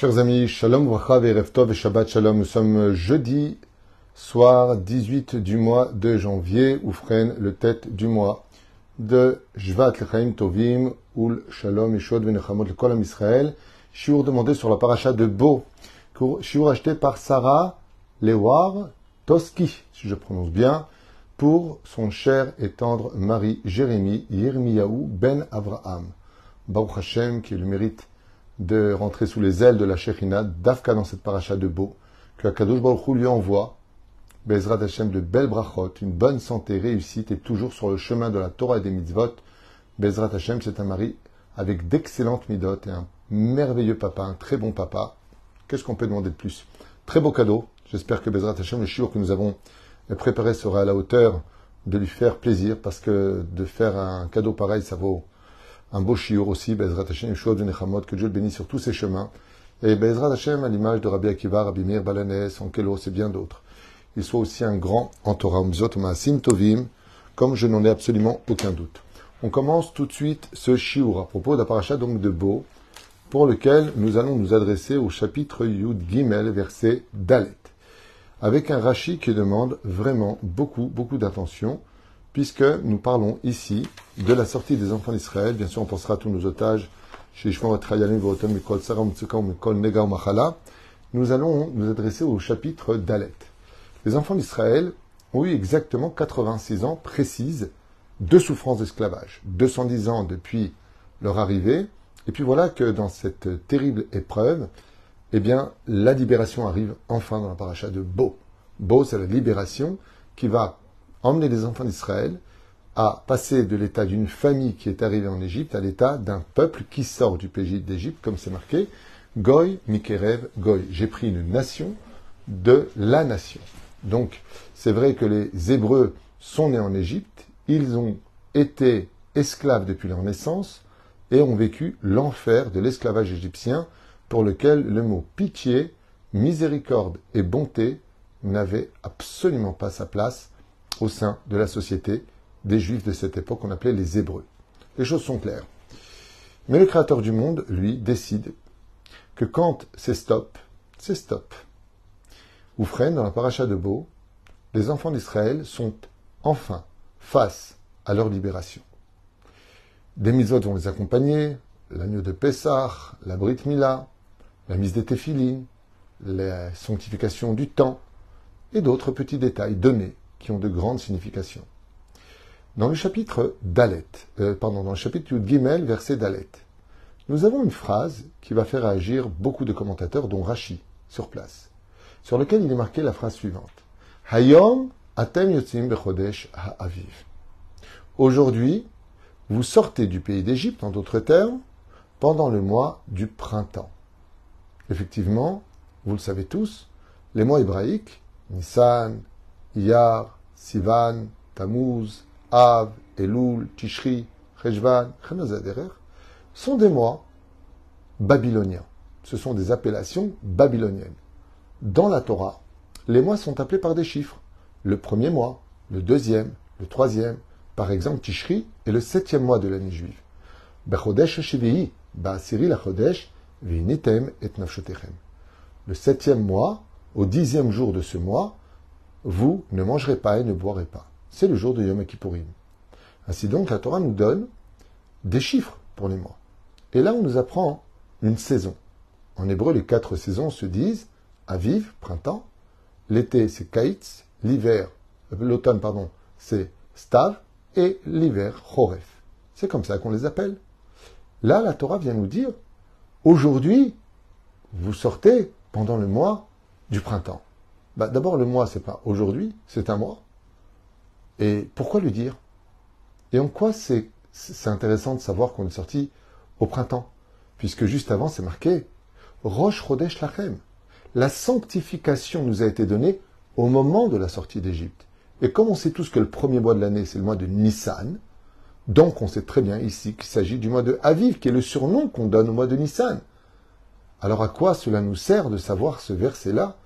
Chers amis, Shalom et Reftov et Shabbat Shalom. Nous sommes jeudi soir 18 du mois de janvier, ou freine le tête du mois de Jvat Lechaim Tovim, Ul Shalom Yeshod Venechamot Kolam Israël. Shiur demandé sur la paracha de Bo. Shiur acheté par Sarah Lewar Toski, si je prononce bien, pour son cher et tendre mari Jérémie Yirmiyahu Ben Avraham. Baruch Hashem, qui le mérite de rentrer sous les ailes de la Shekhinah, d'Afka dans cette paracha de Beau, que Akadosh Baruch Hu lui envoie, Bezrat Hashem, de belles brachot, une bonne santé, réussite, et toujours sur le chemin de la Torah et des mitzvot. Bezrat Hashem, c'est un mari avec d'excellentes midot et un merveilleux papa, un très bon papa. Qu'est-ce qu'on peut demander de plus? Très beau cadeau. J'espère que Bezrat Hashem, le shiur que nous avons préparé sera à la hauteur de lui faire plaisir, parce que de faire un cadeau pareil, ça vaut un beau shiur aussi, Bezrat Hashem, Yeshua de Nechamot, que Dieu le bénisse sur tous ses chemins. Et Bezrat Hashem, à l'image de Rabbi Akiva, Rabbi Meir Balanes, Ankelos et bien d'autres. Il soit aussi un grand en Torah, Tovim, comme je n'en ai absolument aucun doute. On commence tout de suite ce shiur à propos paracha donc de Beau, pour lequel nous allons nous adresser au chapitre Yud Gimel, verset Dalet, avec un Rashi qui demande vraiment beaucoup, beaucoup d'attention, puisque nous parlons ici de la sortie des enfants d'Israël. Bien sûr, on pensera à tous nos otages, nous allons nous adresser au chapitre d'Alet. Les enfants d'Israël ont eu exactement 86 ans précises de souffrance d'esclavage. 210 ans depuis leur arrivée. Et puis voilà que dans cette terrible épreuve, eh bien, la libération arrive enfin dans la paracha de Bo. Bo, c'est la libération qui va emmener les enfants d'Israël à passer de l'état d'une famille qui est arrivée en Égypte à l'état d'un peuple qui sort du pays d'Égypte, comme c'est marqué, Goy, Mikerev, Goy. J'ai pris une nation de la nation. Donc, c'est vrai que les Hébreux sont nés en Égypte, ils ont été esclaves depuis leur naissance et ont vécu l'enfer de l'esclavage égyptien pour lequel le mot pitié, miséricorde et bonté n'avait absolument pas sa place au sein de la société des Juifs de cette époque qu'on appelait les Hébreux. Les choses sont claires. Mais le Créateur du monde, lui, décide que quand c'est stop, c'est stop. Oufren, dans la paracha de Beau, les enfants d'Israël sont enfin face à leur libération. Des misotes vont les accompagner, l'agneau de Pessah, la Brit Mila, la mise des téphilines, la sanctification du temps, et d'autres petits détails donnés qui ont de grandes significations. Dans le chapitre d'Alet, euh, pardon, dans le chapitre Gimel, verset d'Alet, nous avons une phrase qui va faire agir beaucoup de commentateurs, dont Rashi, sur place, sur lequel il est marqué la phrase suivante. Hayom atem yotzim bechodesh ha'aviv. Aujourd'hui, vous sortez du pays d'Égypte, en d'autres termes, pendant le mois du printemps. Effectivement, vous le savez tous, les mois hébraïques, Nissan, Iyar, Sivan, Tammuz, Av, Elul, Tishri, Rejvan, Chenazaderer, sont des mois babyloniens. Ce sont des appellations babyloniennes. Dans la Torah, les mois sont appelés par des chiffres. Le premier mois, le deuxième, le troisième. Par exemple, Tishri est le septième mois de l'année juive. Le septième mois, au dixième jour de ce mois, vous ne mangerez pas et ne boirez pas. C'est le jour de Yom Kippourim. Ainsi donc, la Torah nous donne des chiffres pour les mois. Et là, on nous apprend une saison. En hébreu, les quatre saisons se disent Aviv, printemps, l'été c'est Kaitz, l'hiver, euh, l'automne, pardon, c'est Stav, et l'hiver, Choref. C'est comme ça qu'on les appelle. Là, la Torah vient nous dire aujourd'hui, vous sortez pendant le mois du printemps. Bah, D'abord, le mois, c'est pas aujourd'hui, c'est un mois. Et pourquoi le dire? Et en quoi c'est intéressant de savoir qu'on est sorti au printemps? Puisque juste avant, c'est marqué Roche Rodesh Lachem. La sanctification nous a été donnée au moment de la sortie d'Égypte. Et comme on sait tous que le premier mois de l'année, c'est le mois de Nissan, donc on sait très bien ici qu'il s'agit du mois de Aviv, qui est le surnom qu'on donne au mois de Nissan. Alors à quoi cela nous sert de savoir ce verset-là?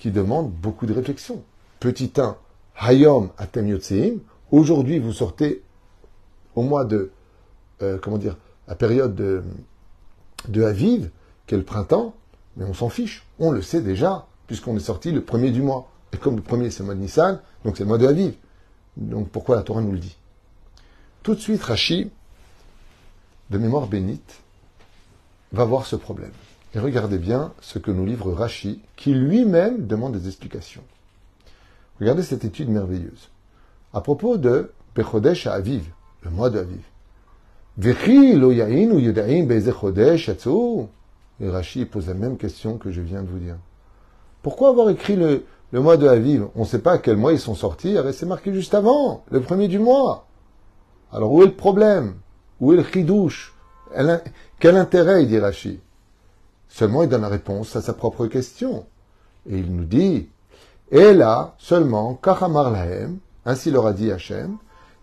Qui demande beaucoup de réflexion Petit 1, Hayom Atem Yotzeim, aujourd'hui vous sortez au mois de, euh, comment dire, la période de, de Aviv, qui est le printemps, Mais on s'en fiche, on le sait déjà, puisqu'on est sorti le premier du mois. Et comme le premier c'est le mois de Nissan, donc c'est le mois de Aviv. Donc pourquoi la Torah nous le dit? Tout de suite, Rachi, de mémoire bénite, va voir ce problème. Et regardez bien ce que nous livre Rachi, qui lui-même demande des explications. Regardez cette étude merveilleuse. À propos de Bechodesh à Aviv, le mois de Aviv. Et Rachi pose la même question que je viens de vous dire. Pourquoi avoir écrit le, mois de Aviv? On ne sait pas à quel mois ils sont sortis, c'est marqué juste avant, le premier du mois. Alors où est le problème? Où est le chidouche? Quel intérêt, dit Rachi? Seulement, il donne la réponse à sa propre question. Et il nous dit, et là, seulement, Kachamar Lahem, ainsi leur a dit Hachem,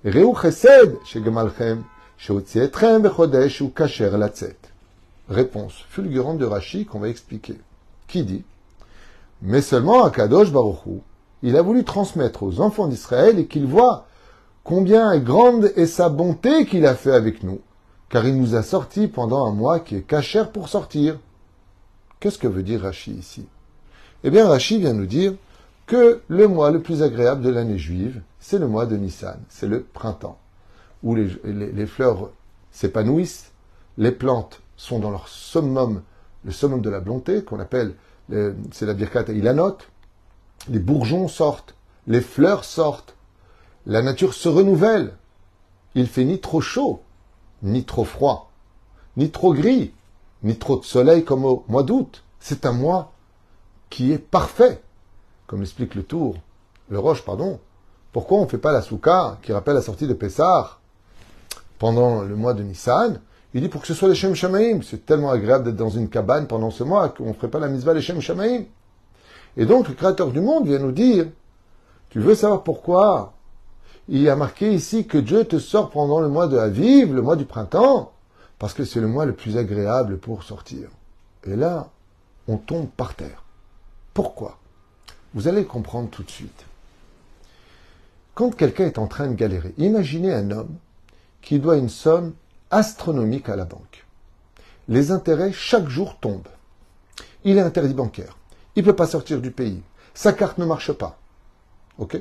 Reu Chesed, Shegemalchem, Sheotzietrem Bechodesh ou Kacher Latzet. Réponse fulgurante de Rachi qu'on va expliquer. Qui dit Mais seulement à Kadosh Baruchou, il a voulu transmettre aux enfants d'Israël et qu'ils voient combien est grande est sa bonté qu'il a fait avec nous, car il nous a sortis pendant un mois qui est cachère pour sortir. Qu'est-ce que veut dire Rachi ici? Eh bien, Rachi vient nous dire que le mois le plus agréable de l'année juive, c'est le mois de Nissan, c'est le printemps, où les, fleurs s'épanouissent, les plantes sont dans leur summum, le summum de la bonté, qu'on appelle, c'est la birkat ilanot, les bourgeons sortent, les fleurs sortent, la nature se renouvelle. Il fait ni trop chaud, ni trop froid, ni trop gris, ni trop de soleil comme au mois d'août. C'est un mois qui est parfait, comme l'explique le Tour, le Roche, pardon. Pourquoi on ne fait pas la souka qui rappelle la sortie de Pessah pendant le mois de Nissan? Il dit pour que ce soit les Shem Shamaim. C'est tellement agréable d'être dans une cabane pendant ce mois qu'on ne ferait pas la misva les Shem Shamaim. Et donc, le Créateur du monde vient nous dire, tu veux savoir pourquoi? Il y a marqué ici que Dieu te sort pendant le mois de Aviv, le mois du printemps, parce que c'est le mois le plus agréable pour sortir. Et là, on tombe par terre. Pourquoi? Vous allez comprendre tout de suite. Quand quelqu'un est en train de galérer, imaginez un homme qui doit une somme astronomique à la banque. Les intérêts chaque jour tombent. Il est interdit bancaire. Il ne peut pas sortir du pays. Sa carte ne marche pas. OK?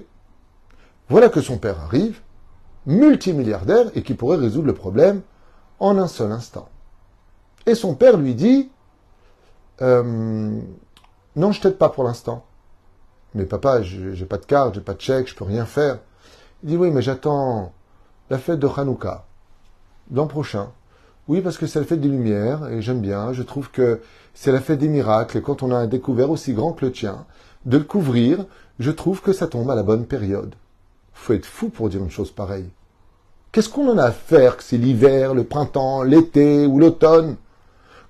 Voilà que son père arrive, multimilliardaire, et qui pourrait résoudre le problème en un seul instant. Et son père lui dit euh, Non, je t'aide pas pour l'instant. Mais papa, j'ai pas de carte, j'ai pas de chèque, je peux rien faire. Il dit Oui, mais j'attends la fête de Hanouka l'an prochain. Oui, parce que c'est la fête des Lumières, et j'aime bien. Je trouve que c'est la fête des miracles, et quand on a un découvert aussi grand que le tien, de le couvrir, je trouve que ça tombe à la bonne période. Faut être fou pour dire une chose pareille. Qu'est-ce qu'on en a à faire que c'est l'hiver, le printemps, l'été ou l'automne?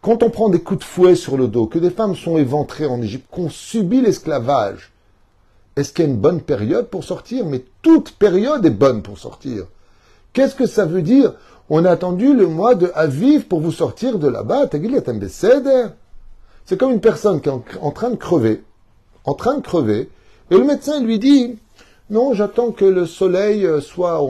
Quand on prend des coups de fouet sur le dos, que des femmes sont éventrées en Égypte, qu'on subit l'esclavage, est-ce qu'il y a une bonne période pour sortir? Mais toute période est bonne pour sortir. Qu'est-ce que ça veut dire? On a attendu le mois de Aviv pour vous sortir de là-bas. C'est comme une personne qui est en train de crever, en train de crever, et le médecin lui dit non, j'attends que le soleil euh, soit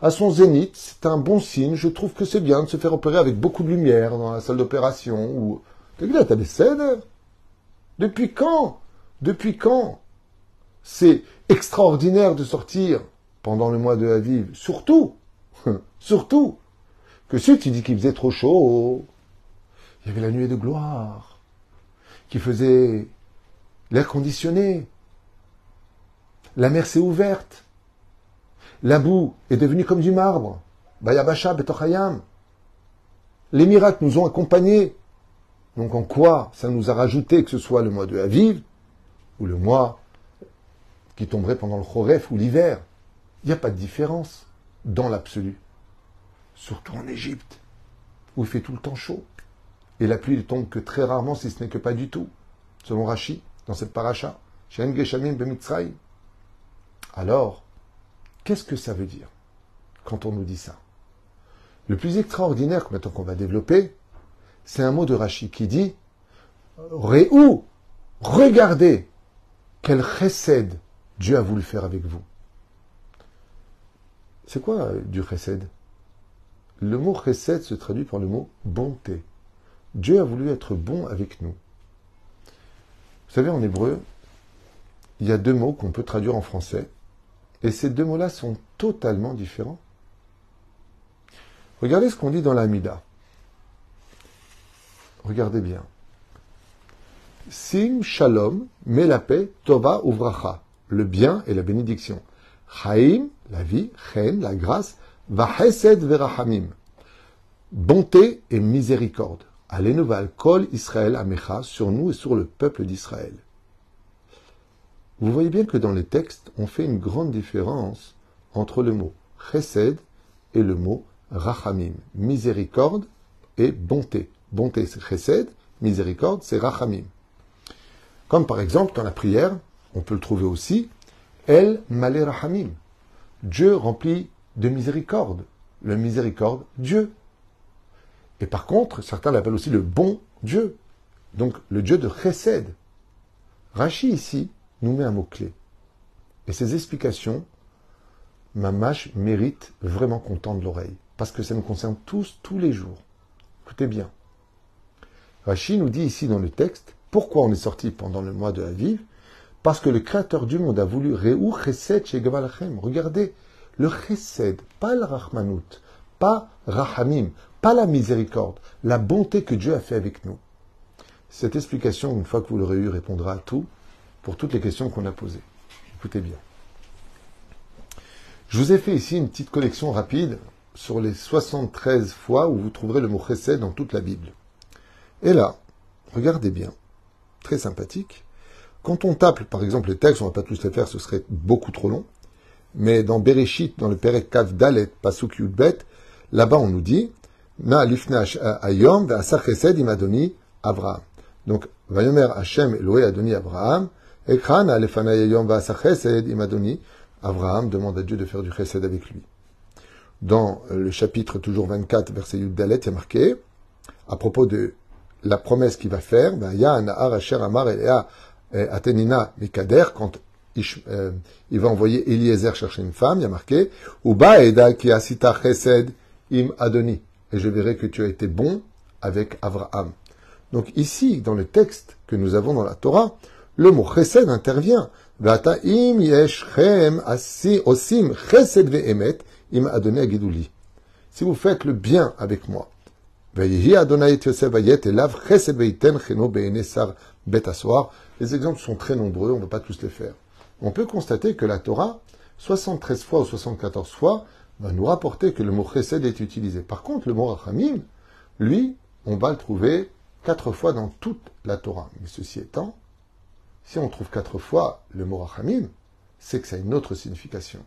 à son zénith. C'est un bon signe. Je trouve que c'est bien de se faire opérer avec beaucoup de lumière dans la salle d'opération. Ou... Depuis quand Depuis quand C'est extraordinaire de sortir pendant le mois de Aviv. Surtout Surtout que si tu dis qu'il faisait trop chaud, il y avait la nuée de gloire qui faisait l'air conditionné. La mer s'est ouverte. La boue est devenue comme du marbre. Bayabasha betochayam. Les miracles nous ont accompagnés. Donc en quoi ça nous a rajouté que ce soit le mois de Aviv ou le mois qui tomberait pendant le Choref ou l'hiver? Il n'y a pas de différence dans l'absolu. Surtout en Égypte, où il fait tout le temps chaud. Et la pluie ne tombe que très rarement, si ce n'est que pas du tout. Selon Rashi, dans cette paracha, Alors, qu'est-ce que ça veut dire quand on nous dit ça? Le plus extraordinaire, maintenant qu'on va développer, c'est un mot de Rashi qui dit Réou, regardez quel chesed Dieu a voulu faire avec vous. C'est quoi euh, du chesed? Le mot chesed se traduit par le mot bonté. Dieu a voulu être bon avec nous. Vous savez, en hébreu, il y a deux mots qu'on peut traduire en français, et ces deux mots-là sont totalement différents. Regardez ce qu'on dit dans l'Amida. Regardez bien. Sim shalom, met la paix, tova uvracha, le bien et la bénédiction. Chaim, la vie, chen, la grâce, vahesed verahamim, bonté et miséricorde. Allez-nous kol Israël amecha, sur nous et sur le peuple d'Israël. Vous voyez bien que dans les textes, on fait une grande différence entre le mot chesed et le mot rachamim, miséricorde et bonté. Bonté, c'est chesed, miséricorde, c'est rachamim. Comme par exemple, dans la prière, on peut le trouver aussi, El Malé Rahamim. Dieu rempli de miséricorde. Le miséricorde, Dieu. Et par contre, certains l'appellent aussi le bon Dieu. Donc le Dieu de Chesed. Rachi ici nous met un mot-clé. Et ces explications, Mamash mérite vraiment qu'on tende l'oreille. Parce que ça nous concerne tous, tous les jours. Écoutez bien. Rachi nous dit ici dans le texte, pourquoi on est sorti pendant le mois de la vive Parce que le Créateur du monde a voulu Réou Chesed chez Regardez, le Chesed, pas le Rahmanout, pas Rahamim, pas la miséricorde, la bonté que Dieu a fait avec nous. Cette explication, une fois que vous l'aurez eu, répondra à tout pour toutes les questions qu'on a posées. Écoutez bien. Je vous ai fait ici une petite collection rapide sur les 73 fois où vous trouverez le mot chesed dans toute la Bible. Et là, regardez bien, très sympathique. Quand on tape, par exemple, les textes, on ne va pas tous les faire, ce serait beaucoup trop long. Mais dans Bereshit, dans le Perek Kav Dalet, Pasuk Yudbet, là-bas on nous dit, Na lifnash ayom chesed imadoni Avraham. Donc, Vayomer Hashem Eloé Adoni Abraham, Abraham demande à Dieu de faire du chesed avec lui. Dans le chapitre toujours 24, verset Yud Dalet, il y a marqué, à propos de la promesse qu'il va faire, ben, Mikader, quand euh, il va envoyer Eliezer chercher une femme, il y a marqué, ki asita chesed im Adoni. Et je verrai que tu as été bon avec Abraham. Donc ici, dans le texte que nous avons dans la Torah, le mot chesed intervient. Vata im yeshrem asi osim chesed ve'emet im Adoni agiduli. Si vous faites le bien avec moi, les exemples sont très nombreux, on ne va pas tous les faire. On peut constater que la Torah, 73 fois ou 74 fois, va nous rapporter que le mot chesed est utilisé. Par contre, le mot rachamim, lui, on va le trouver quatre fois dans toute la Torah. Mais ceci étant, si on trouve quatre fois le mot rachamim, c'est que ça a une autre signification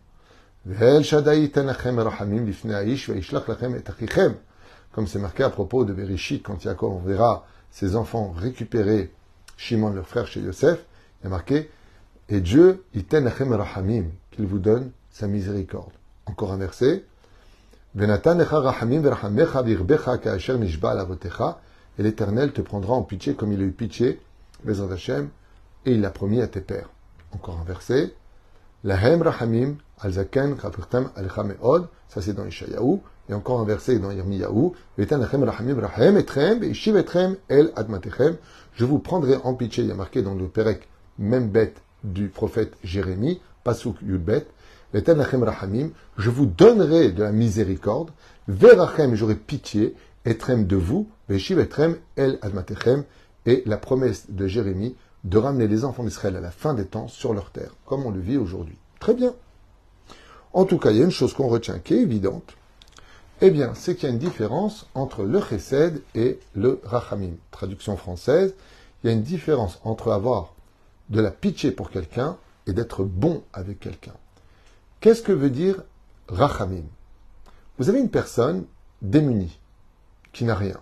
comme c'est marqué à propos de Bereshit, quand Yaakov verra ses enfants récupérer Shimon, leur frère, chez Yosef, il a marqué Et Dieu, qu'il vous donne sa miséricorde. Encore un verset. Et l'Éternel te prendra en pitié comme il a eu pitié, Bezrat Hashem, et il l'a promis à tes pères. Encore un verset. Lahem rahamim al zaken alecha meod, ça c'est dans Ishayahu. Et encore un verset dans Yirmiyahu, je vous prendrai en pitié, il y a marqué dans le Perek, même bête du prophète Jérémie, Pasuk Yudbet, je vous donnerai de la miséricorde, verachem, j'aurai pitié, etrem de vous, etrem el admatechem, et la promesse de Jérémie de ramener les enfants d'Israël à la fin des temps sur leur terre, comme on le vit aujourd'hui. Très bien. En tout cas, il y a une chose qu'on retient qui est évidente, eh bien, c'est qu'il y a une différence entre le chesed et le rachamim. Traduction française, il y a une différence entre avoir de la pitié pour quelqu'un et d'être bon avec quelqu'un. Qu'est-ce que veut dire rachamim? Vous avez une personne démunie, qui n'a rien.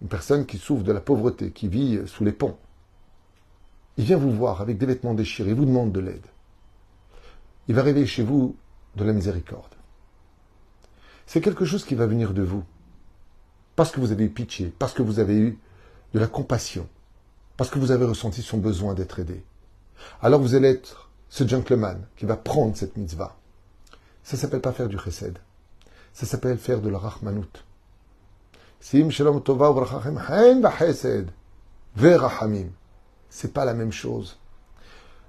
Une personne qui souffre de la pauvreté, qui vit sous les ponts. Il vient vous voir avec des vêtements déchirés, il vous demande de l'aide. Il va réveiller chez vous de la miséricorde c'est quelque chose qui va venir de vous. Parce que vous avez eu pitié, parce que vous avez eu de la compassion, parce que vous avez ressenti son besoin d'être aidé. Alors vous allez être ce gentleman qui va prendre cette mitzvah. Ça s'appelle pas faire du chesed. Ça s'appelle faire de la rachmanout. Tova c'est pas la même chose.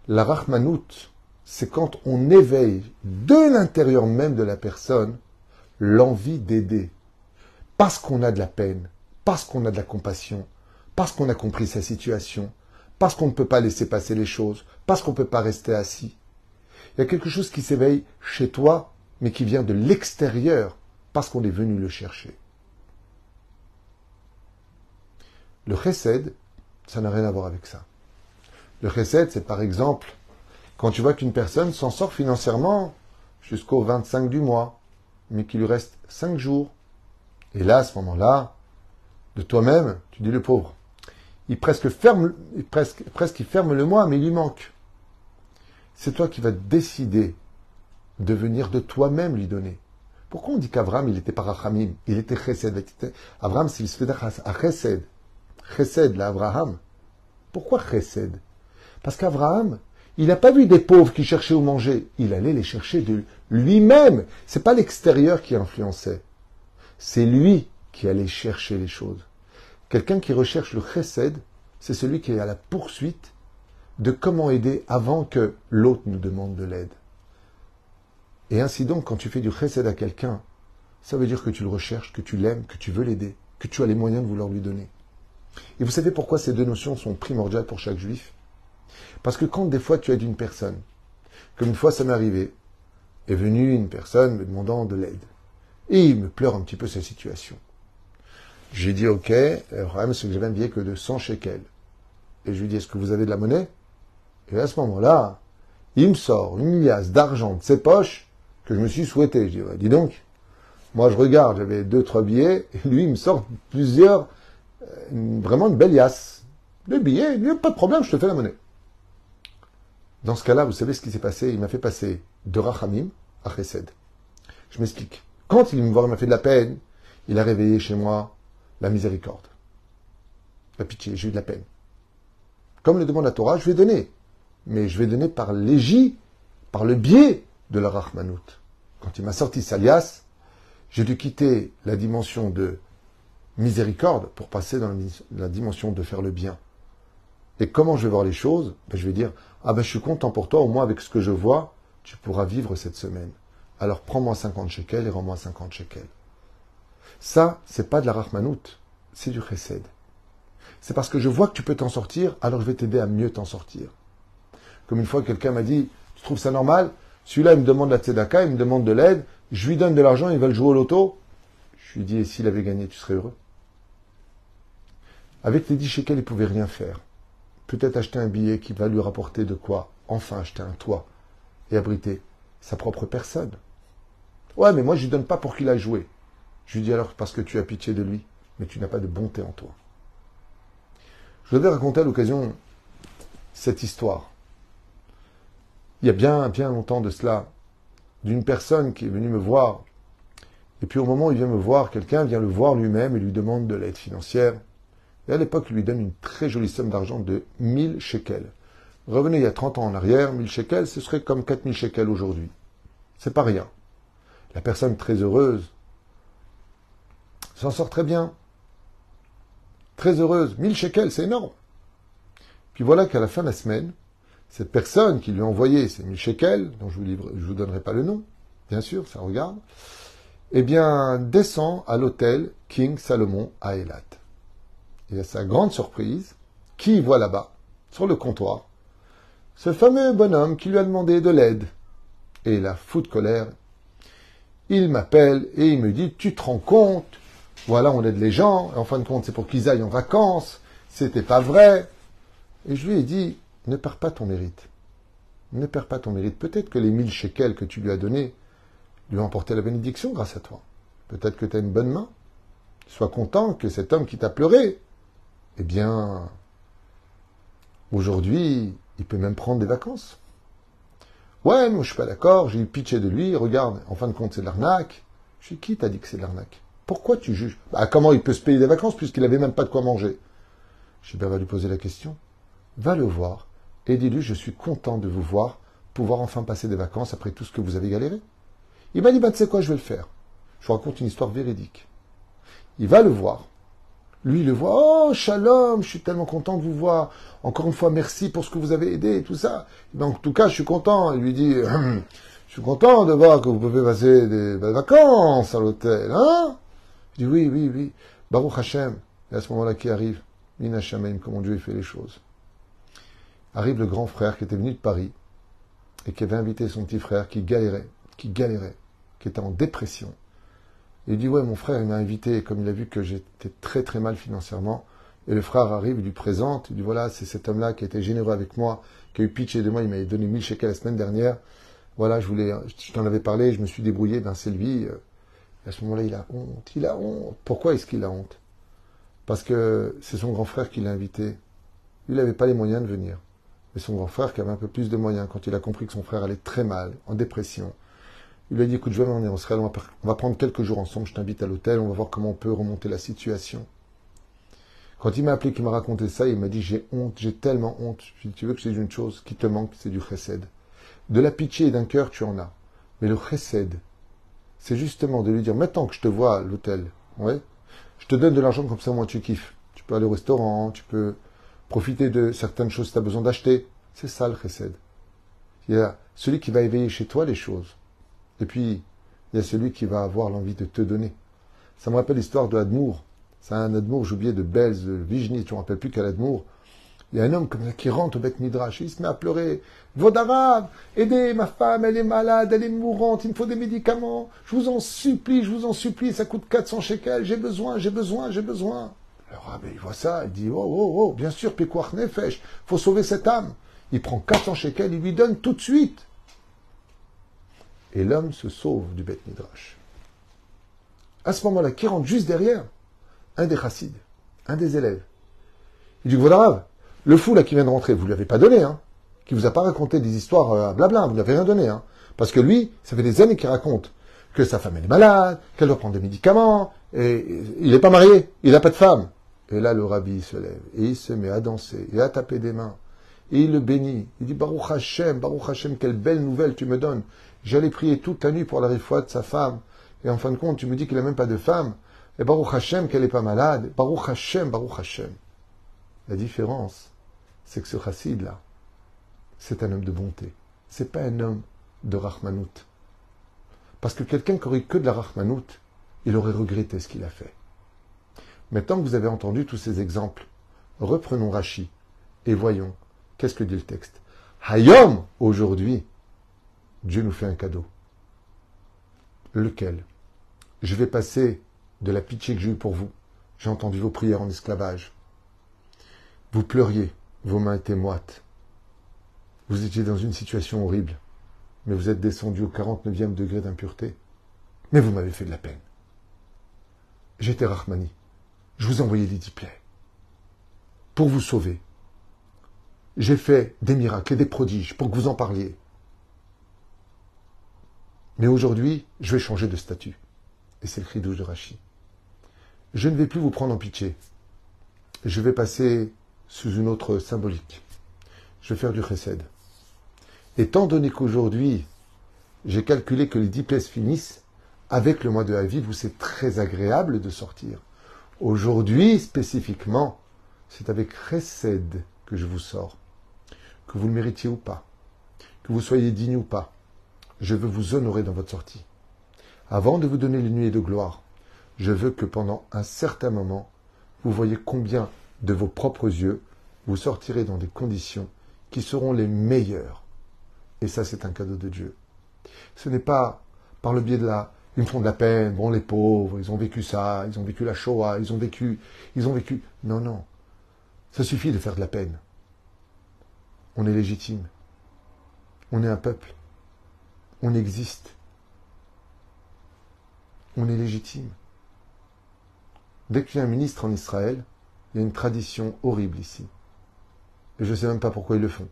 La Rahmanout, c'est quand on éveille de l'intérieur même de la personne l'envie d'aider. Parce qu'on a de la peine, parce qu'on a de la compassion, parce qu'on a compris sa situation, parce qu'on ne peut pas laisser passer les choses, parce qu'on ne peut pas rester assis. Il y a quelque chose qui s'éveille chez toi, mais qui vient de l'extérieur, parce qu'on est venu le chercher. Le chesed, ça n'a rien à voir avec ça. Le chesed, c'est par exemple quand tu vois qu'une personne s'en sort financièrement jusqu'au 25 du mois, mais qu'il lui reste 5 jours. Et là, à ce moment-là, de toi-même, tu dis le pauvre. Il presque ferme, presque, presque il ferme le mois, mais il lui manque. C'est toi qui vas décider de venir de toi-même lui donner. Pourquoi on dit qu'Avram, il était parachamim, il était chesed. Avram, c'est le chesed. Chesed, là, Abraham. Pourquoi chesed? Parce qu'Abraham, il n'a pas vu des pauvres qui cherchaient où manger. Il allait les chercher de lui-même. C'est pas l'extérieur qui influençait. C'est lui qui allait chercher les choses. Quelqu'un qui recherche le chesed, c'est celui qui est à la poursuite de comment aider avant que l'autre nous demande de l'aide. Et ainsi donc, quand tu fais du chesed à quelqu'un, ça veut dire que tu le recherches, que tu l'aimes, que tu veux l'aider, que tu as les moyens de vouloir lui donner. Et vous savez pourquoi ces deux notions sont primordiales pour chaque juif? Parce que quand des fois tu aides une personne, comme une fois ça m'est arrivé, est venue une personne me demandant de l'aide. Et il me pleure un petit peu sa situation. J'ai dit, ok, le problème c'est que j'avais un billet que de 100 shekels. Et je lui dis, est-ce que vous avez de la monnaie? Et à ce moment-là, il me sort une liasse d'argent de ses poches que je me suis souhaité. Je dis, dis donc, moi je regarde, j'avais deux, trois billets, et lui il me sort plusieurs vraiment une belle liasse. Le billet, il a pas de problème, je te fais la monnaie. Dans ce cas-là, vous savez ce qui s'est passé? Il m'a fait passer de Rachamim à Chesed. Je m'explique. Quand il me voit, il m'a fait de la peine, il a réveillé chez moi la miséricorde. La pitié, j'ai eu de la peine. Comme le demande la Torah, je vais donner. Mais je vais donner par l'égis, par le biais de la Rachmanout. Quand il m'a sorti Salias, j'ai dû quitter la dimension de miséricorde pour passer dans la dimension de faire le bien. Et comment je vais voir les choses? Ben, Je vais dire, ah ben je suis content pour toi, au moins avec ce que je vois, tu pourras vivre cette semaine. Alors prends-moi 50 shekels et rends-moi 50 shekels. Ça, c'est pas de la rachmanout, c'est du chesed. C'est parce que je vois que tu peux t'en sortir, alors je vais t'aider à mieux t'en sortir. Comme une fois, quelqu'un m'a dit, tu trouves ça normal? Celui-là, il me demande la tzedaka, il me demande de l'aide, je lui donne de l'argent, il va le jouer au loto. Je lui dis, et s'il avait gagné, tu serais heureux? Avec les 10 shekels, il pouvait rien faire. Peut-être acheter un billet qui va lui rapporter de quoi Enfin acheter un toit et abriter sa propre personne. Ouais, mais moi je lui donne pas pour qu'il a joué. Je lui dis alors parce que tu as pitié de lui, mais tu n'as pas de bonté en toi. Je voudrais raconter à l'occasion cette histoire. Il y a bien, bien longtemps de cela, d'une personne qui est venue me voir. Et puis au moment où il vient me voir, quelqu'un vient le voir lui-même et lui demande de l'aide financière. Et à l'époque, il lui donne une très jolie somme d'argent de 1000 shekels. Revenez il y a 30 ans en arrière, 1000 shekels, ce serait comme 4000 shekels aujourd'hui. C'est pas rien. La personne très heureuse s'en sort très bien. Très heureuse. 1000 shekels, c'est énorme. Puis voilà qu'à la fin de la semaine, cette personne qui lui a envoyé ces 1000 shekels, dont je ne vous, vous donnerai pas le nom, bien sûr, ça regarde, eh bien, descend à l'hôtel King Salomon à Eilat. Et à sa grande surprise, qui voit là-bas, sur le comptoir, ce fameux bonhomme qui lui a demandé de l'aide. Et la fout de colère. Il m'appelle et il me dit Tu te rends compte? Voilà, on aide les gens. en fin de compte, c'est pour qu'ils aillent en vacances. C'était pas vrai. Et je lui ai dit Ne perds pas ton mérite. Ne perds pas ton mérite. Peut-être que les mille shekels que tu lui as donnés lui ont emporté la bénédiction grâce à toi. Peut-être que tu as une bonne main. Sois content que cet homme qui t'a pleuré eh bien, aujourd'hui, il peut même prendre des vacances. Ouais, moi je suis pas d'accord, j'ai eu pitié de lui, regarde, en fin de compte c'est de l'arnaque. Je suis qui t'a dit que c'est de l'arnaque? Pourquoi tu juges? Bah, Comment il peut se payer des vacances puisqu'il n'avait même pas de quoi manger? J'ai bien va lui poser la question. Va le voir et dis-lui je suis content de vous voir pouvoir enfin passer des vacances après tout ce que vous avez galéré. Il m'a dit bah tu sais quoi je vais le faire. Je vous raconte une histoire véridique. Il va le voir Lui, il le voit, oh, shalom, je suis tellement content de vous voir. Encore une fois, merci pour ce que vous avez aidé et tout ça. Donc, en tout cas, je suis content. Il lui dit, je suis content de voir que vous pouvez passer des vacances à l'hôtel, hein? Il dit, oui, oui, oui. Baruch Hashem. Et à ce moment-là, qui arrive? Mina comment Dieu fait les choses. Arrive le grand frère qui était venu de Paris et qui avait invité son petit frère qui galérait, qui galérait, qui était en dépression. Il dit, ouais, mon frère, il m'a invité, comme il a vu que j'étais très très mal financièrement, et le frère arrive, il lui présente, il dit, voilà, c'est cet homme-là qui a été généreux avec moi, qui a eu pitié de moi, il m'avait donné 1000 shekels la semaine dernière, voilà, je voulais, je t'en avais parlé, je me suis débrouillé, ben c'est lui. à ce moment-là, il a honte, il a honte. Pourquoi est-ce qu'il a honte? Parce que c'est son grand frère qui l'a invité. Il n'avait pas les moyens de venir. Et son grand frère, qui avait un peu plus de moyens, quand il a compris que son frère allait très mal, en dépression, il lui a dit, écoute, je vais m'en Israël, on va prendre quelques jours ensemble, je t'invite à l'hôtel, on va voir comment on peut remonter la situation. Quand il m'a appelé, qu'il m'a raconté ça, il m'a dit, j'ai honte, j'ai tellement honte. Je tu veux que dise une chose qui te manque, c'est du chesed. De la pitié et d'un cœur, tu en as. Mais le chesed, c'est justement de lui dire, maintenant que je te vois à l'hôtel, ouais, je te donne de l'argent comme ça, moi, tu kiffes. Tu peux aller au restaurant, tu peux profiter de certaines choses que tu as besoin d'acheter. C'est ça le chesed. Il y a celui qui va éveiller chez toi les choses. Et puis, il y a celui qui va avoir l'envie de te donner. Ça me rappelle l'histoire de Admour. C'est un Admour, j'oubliais de Belz, de Vigny, tu ne me rappelles plus qu'à l'Admour. Il y a un homme comme ça qui rentre au Beth Midrash, il se met à pleurer. Vodarav, aidez, ma femme, elle est malade, elle est mourante, il me faut des médicaments. Je vous en supplie, je vous en supplie, ça coûte 400 shekels, j'ai besoin, j'ai besoin, j'ai besoin. Alors, ah ben, il voit ça, il dit, oh, oh, oh, bien sûr, Pekuach Nefesh, faut sauver cette âme. Il prend 400 shekels, il lui donne tout de suite. Et l'homme se sauve du Beth Midrash. À ce moment-là, qui rentre juste derrière Un des chassides, un des élèves. Il dit, voilà, le fou là qui vient de rentrer, vous ne lui avez pas donné, hein Qui vous a pas raconté des histoires euh, blabla, vous lui avez rien donné, hein Parce que lui, ça fait des années qu'il raconte que sa femme est malade, qu'elle doit prendre des médicaments, et il n'est pas marié, il n'a pas de femme. Et là, le rabbi se lève et il se met à danser et à taper des mains. Et il le bénit. Il dit Baruch Hashem, Baruch Hashem, quelle belle nouvelle tu me donnes. J'allais prier toute la nuit pour la réfoie de sa femme. Et en fin de compte, tu me dis qu'il n'a même pas de femme. Et Baruch Hashem, qu'elle n'est pas malade. Baruch Hashem, Baruch Hashem. La différence, c'est que ce chassid-là, c'est un homme de bonté. C'est pas un homme de rachmanout. Parce que quelqu'un qui aurait que de la rachmanout, il aurait regretté ce qu'il a fait. Maintenant que vous avez entendu tous ces exemples, reprenons Rachi et voyons qu'est-ce que dit le texte. Hayom, aujourd'hui, Dieu nous fait un cadeau. Lequel? Je vais passer de la pitié que j'ai eue pour vous. J'ai entendu vos prières en esclavage. Vous pleuriez, vos mains étaient moites. Vous étiez dans une situation horrible, mais vous êtes descendu au 49e degré d'impureté. Mais vous m'avez fait de la peine. J'étais Rahmani. Je vous ai envoyé les dix pour vous sauver. J'ai fait des miracles et des prodiges pour que vous en parliez. Mais aujourd'hui, je vais changer de statut. Et c'est le cri de Rachi. Je ne vais plus vous prendre en pitié. Je vais passer sous une autre symbolique. Je vais faire du chesed. Étant donné qu'aujourd'hui, j'ai calculé que les dix plaies finissent, avec le mois de Aviv où c'est très agréable de sortir. Aujourd'hui, spécifiquement, c'est avec Chesed que je vous sors. Que vous le méritiez ou pas, que vous soyez digne ou pas, je veux vous honorer dans votre sortie. Avant de vous donner les nuées de gloire, je veux que pendant un certain moment, vous voyez combien de vos propres yeux vous sortirez dans des conditions qui seront les meilleures. Et ça, c'est un cadeau de Dieu. Ce n'est pas par le biais de la ils me font de la peine, bon les pauvres, ils ont vécu ça, ils ont vécu la Shoah, ils ont vécu, ils ont vécu. Non, non. Ça suffit de faire de la peine. On est légitime. On est un peuple. On existe. On est légitime. Dès qu'il y a un ministre en Israël, il y a une tradition horrible ici. Et je ne sais même pas pourquoi ils le font.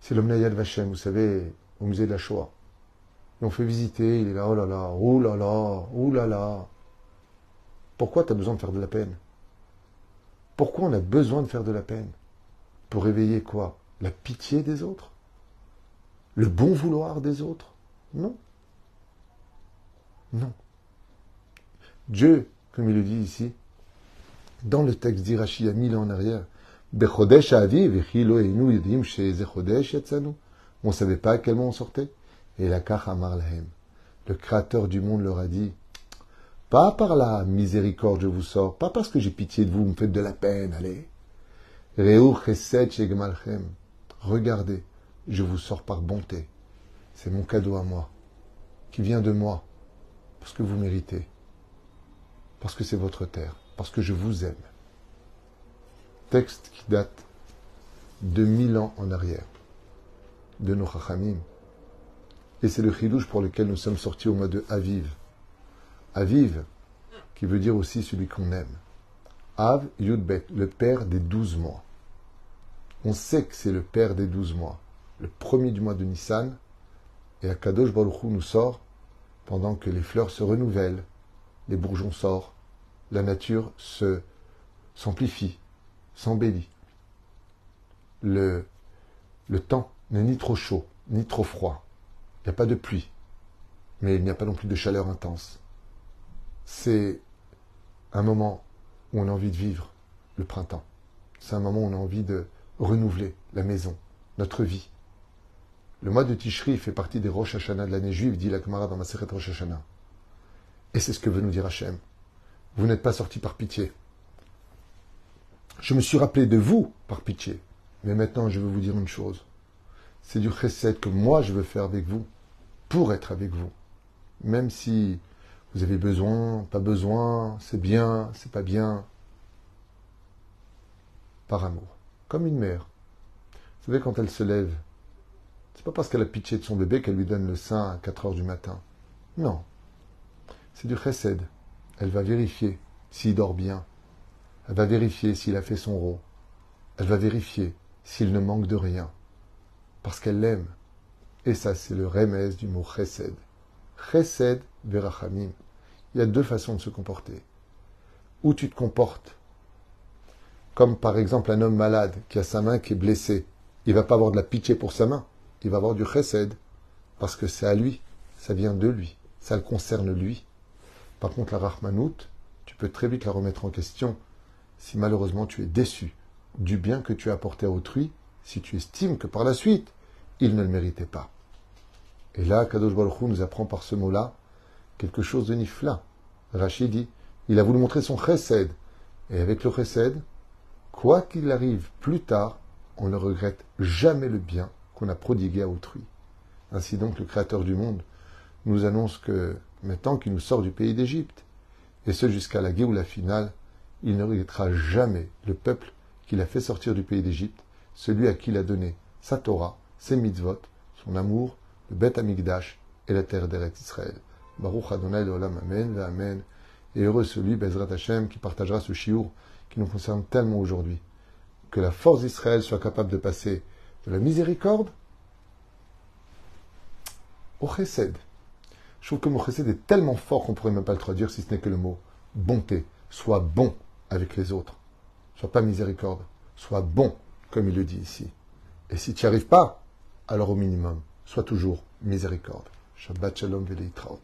C'est l'homme Nayad Vachem, vous savez, au musée de la Shoah on fait visiter, il est là, oh là là, oh là là, oh là là. Pourquoi tu as besoin de faire de la peine? Pourquoi on a besoin de faire de la peine? Pour réveiller quoi? La pitié des autres? Le bon vouloir des autres? Non. Non. Dieu, comme il le dit ici, Dans le texte d'Irachi, mille ans en arrière. On ne savait pas à quel moment on sortait. Et la Amar Lahem, le créateur du monde leur a dit, pas par la miséricorde je vous sors, pas parce que j'ai pitié de vous, vous me faites de la peine, allez. Regardez, je vous sors par bonté. C'est mon cadeau à moi, qui vient de moi, parce que vous méritez, parce que c'est votre terre, parce que je vous aime. Texte qui date de mille ans en arrière, de nos Chachamim. Et c'est le chidouche pour lequel nous sommes sortis au mois de Aviv. Aviv, qui veut dire aussi celui qu'on aime. Av Yudbet, le père des douze mois. On sait que c'est le père des douze mois. Le premier du mois de Nissan, et Akadosh Baruch Hu nous sort pendant que les fleurs se renouvellent, les bourgeons sortent, la nature se s'amplifie, s'embellit. Le temps n'est ni trop chaud, ni trop froid. Il n'y a pas de pluie, mais il n'y a pas non plus de chaleur intense. C'est un moment où on a envie de vivre le printemps. C'est un moment où on a envie de renouveler la maison, notre vie. Le mois de Tishri fait partie des Rosh Hashanah de l'année juive, dit la Gemara dans Maseret Rosh Hashanah. Et c'est ce que veut nous dire Hachem. Vous n'êtes pas sortis par pitié. Je me suis rappelé de vous par pitié. Mais maintenant, je veux vous dire une chose. C'est du chesed que moi je veux faire avec vous, pour être avec vous. Même si vous avez besoin, pas besoin, c'est bien, c'est pas bien. Par amour. Comme une mère. Vous savez, quand elle se lève, c'est pas parce qu'elle a pitié de son bébé qu'elle lui donne le sein à 4 heures du matin. Non. C'est du chesed. Elle va vérifier s'il dort bien. Elle va vérifier s'il a fait son rôle. Elle va vérifier s'il ne manque de rien. Parce qu'elle l'aime. Et ça, c'est le remède du mot chesed. Chesed verachamim. Il y a deux façons de se comporter. Ou tu te comportes comme par exemple un homme malade qui a sa main qui est blessée. Il va pas avoir de la pitié pour sa main il va avoir du chesed, parce que c'est à lui, ça vient de lui, ça le concerne lui. Par contre, la rahmanout, tu peux très vite la remettre en question si malheureusement tu es déçu du bien que tu as apporté à autrui, si tu estimes que par la suite, il ne le méritait pas. Et là, Kadosh Baruch nous apprend par ce mot-là quelque chose de nifla. Rachid dit, il a voulu montrer son chesed. Et avec le chesed, quoi qu'il arrive plus tard, on ne regrette jamais le bien qu'on a prodigué à autrui. Ainsi donc, le Créateur du monde nous annonce que, maintenant qu'il nous sort du pays d'Égypte, et ce jusqu'à la la finale, il ne regrettera jamais le peuple qu'il a fait sortir du pays d'Égypte, celui à qui il a donné sa Torah, ses mitzvot, son amour, le Beth Amigdash et la terre d'Eretz Israël. Baruch Adonai Olam Amen, Amen. Et heureux celui, Bezrat Hashem, qui partagera ce chiour qui nous concerne tellement aujourd'hui. Que la force d'Israël soit capable de passer de la miséricorde au chesed. Je trouve que mot chesed est tellement fort qu'on ne pourrait même pas le traduire si ce n'est que le mot bonté. Sois bon avec les autres. Sois pas miséricorde. Sois bon, comme il le dit ici. Et si tu n'y arrives pas, alors au minimum, sois toujours miséricorde. Shabbat shalom traut.